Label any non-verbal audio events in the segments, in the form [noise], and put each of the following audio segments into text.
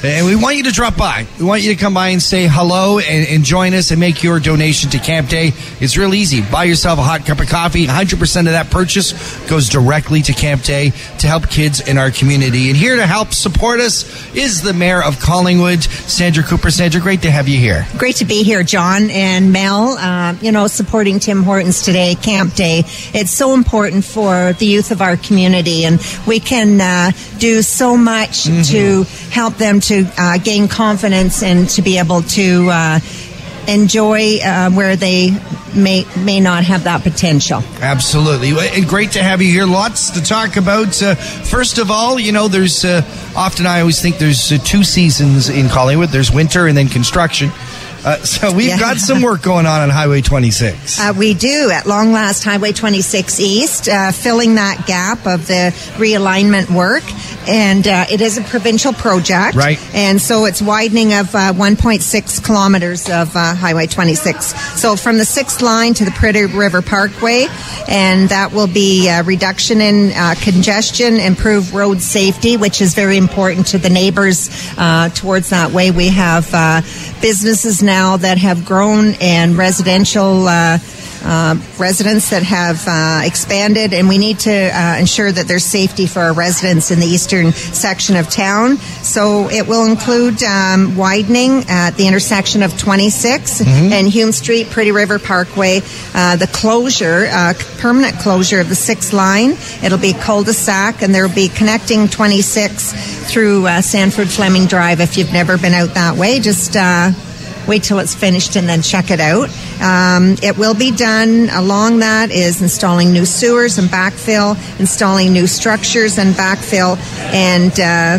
And we want you to drop by. We want you to come by and say hello and, and join us and make your donation to Camp Day. It's real easy. Buy yourself a hot cup of coffee. 100% of that purchase goes directly to Camp Day to help kids in our community. And here to help support us is the mayor of Collingwood, Sandra Cooper. Sandra, great to have you here. Great to be here, John and Mel. Uh, you know, supporting Tim Hortons today, Camp Day. It's so important for the youth of our community, and we can uh, do so much mm-hmm. to help them to uh, gain confidence and to be able to uh, enjoy uh, where they may may not have that potential. Absolutely, and great to have you here. Lots to talk about. Uh, first of all, you know, there's uh, often I always think there's uh, two seasons in Collingwood. There's winter and then construction. Uh, so we've yeah. got some work going on on Highway 26. Uh, we do at long last Highway 26 East, uh, filling that gap of the realignment work. And uh, it is a provincial project. Right. And so it's widening of uh, 1.6 kilometers of uh, Highway 26. So from the sixth line to the Pretty River Parkway. And that will be a reduction in congestion, improve road safety, which is very important to the neighbors towards that way. We have businesses now that have grown and residential uh, uh, residents that have uh, expanded, and we need to uh, ensure that there's safety for our residents in the eastern section of town. So it will include um, widening at the intersection of 26 mm-hmm. and Hume Street, Pretty River Parkway, uh, the closure, uh, permanent closure of the sixth line. It'll be cul-de-sac, and there will be connecting 26 through Sandford Fleming Drive. If you've never been out that way, just wait till it's finished and then check it out. Um, it will be done along that is installing new sewers and backfill, installing new structures and backfill, and uh,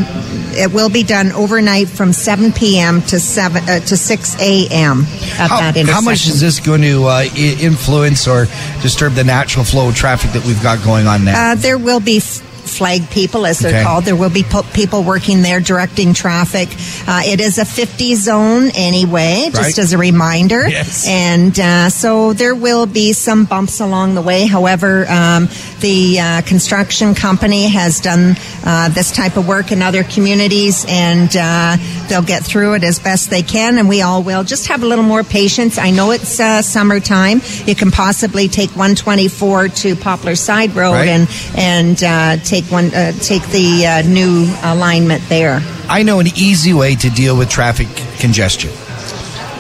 it will be done overnight from 7 p.m. to 7 uh, to 6 a.m. at how, that intersection. How much is this going to uh, influence or disturb the natural flow of traffic that we've got going on now? Uh, there will be flag people, as they're okay. called. There will be people working there directing traffic. Uh, it is a 50 zone anyway, just right. as a reminder. Yes. And uh, so there will be some bumps along the way. However, um, the uh, construction company has done uh, this type of work in other communities, and uh, they'll get through it as best they can, and we all will. Just have a little more patience. I know it's uh, summertime. You can possibly take 124 to Poplar Side Road right. and and take take one, uh, take the uh, new alignment there. I know an easy way to deal with traffic congestion.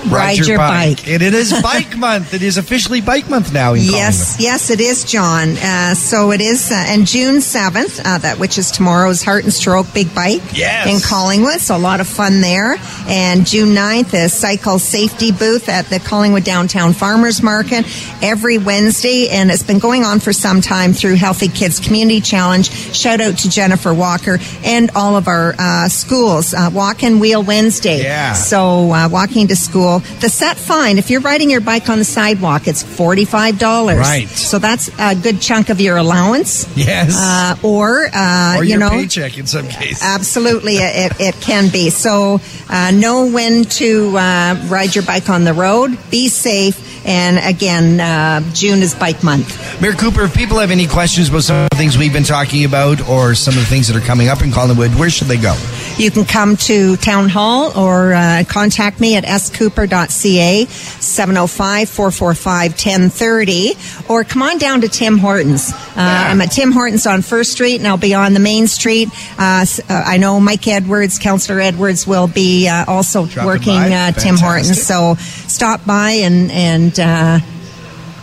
Ride, Ride your, your bike. bike. it is Bike [laughs] Month. It is officially Bike Month now. In yes, yes, it is, John. Uh, so it is, uh, and June seventh, uh, that which is tomorrow's Heart and Stroke Big Bike yes. in Collingwood. So a lot of fun there. And June 9th is Cycle Safety Booth at the Collingwood Downtown Farmers Market every Wednesday, and it's been going on for some time through Healthy Kids Community Challenge. Shout out to Jennifer Walker and all of our uh, schools. Uh, walk and Wheel Wednesday. Yeah. So uh, walking to school the set fine, if you're riding your bike on the sidewalk, it's $45. Right. So that's a good chunk of your allowance. Yes. Uh, or, uh, or you know. paycheck in some cases. Absolutely, it, it can be. So uh, know when to uh, ride your bike on the road. Be safe. And again, uh, June is Bike Month. Mayor Cooper, if people have any questions about some of the things we've been talking about or some of the things that are coming up in Collingwood, where should they go? You can come to Town Hall or uh, contact me at scooper.ca, 705 445 1030, or come on down to Tim Hortons. Uh. I'm at Tim Hortons on First Street, and I'll be on the main street. Uh, uh I know Mike Edwards, Councillor Edwards, will be uh, also Dropping working uh, Tim Hortons. So stop by, and, and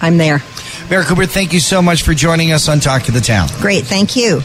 I'm there. Mayor Cooper, thank you so much for joining us on Talk to the Town. Great, thank you.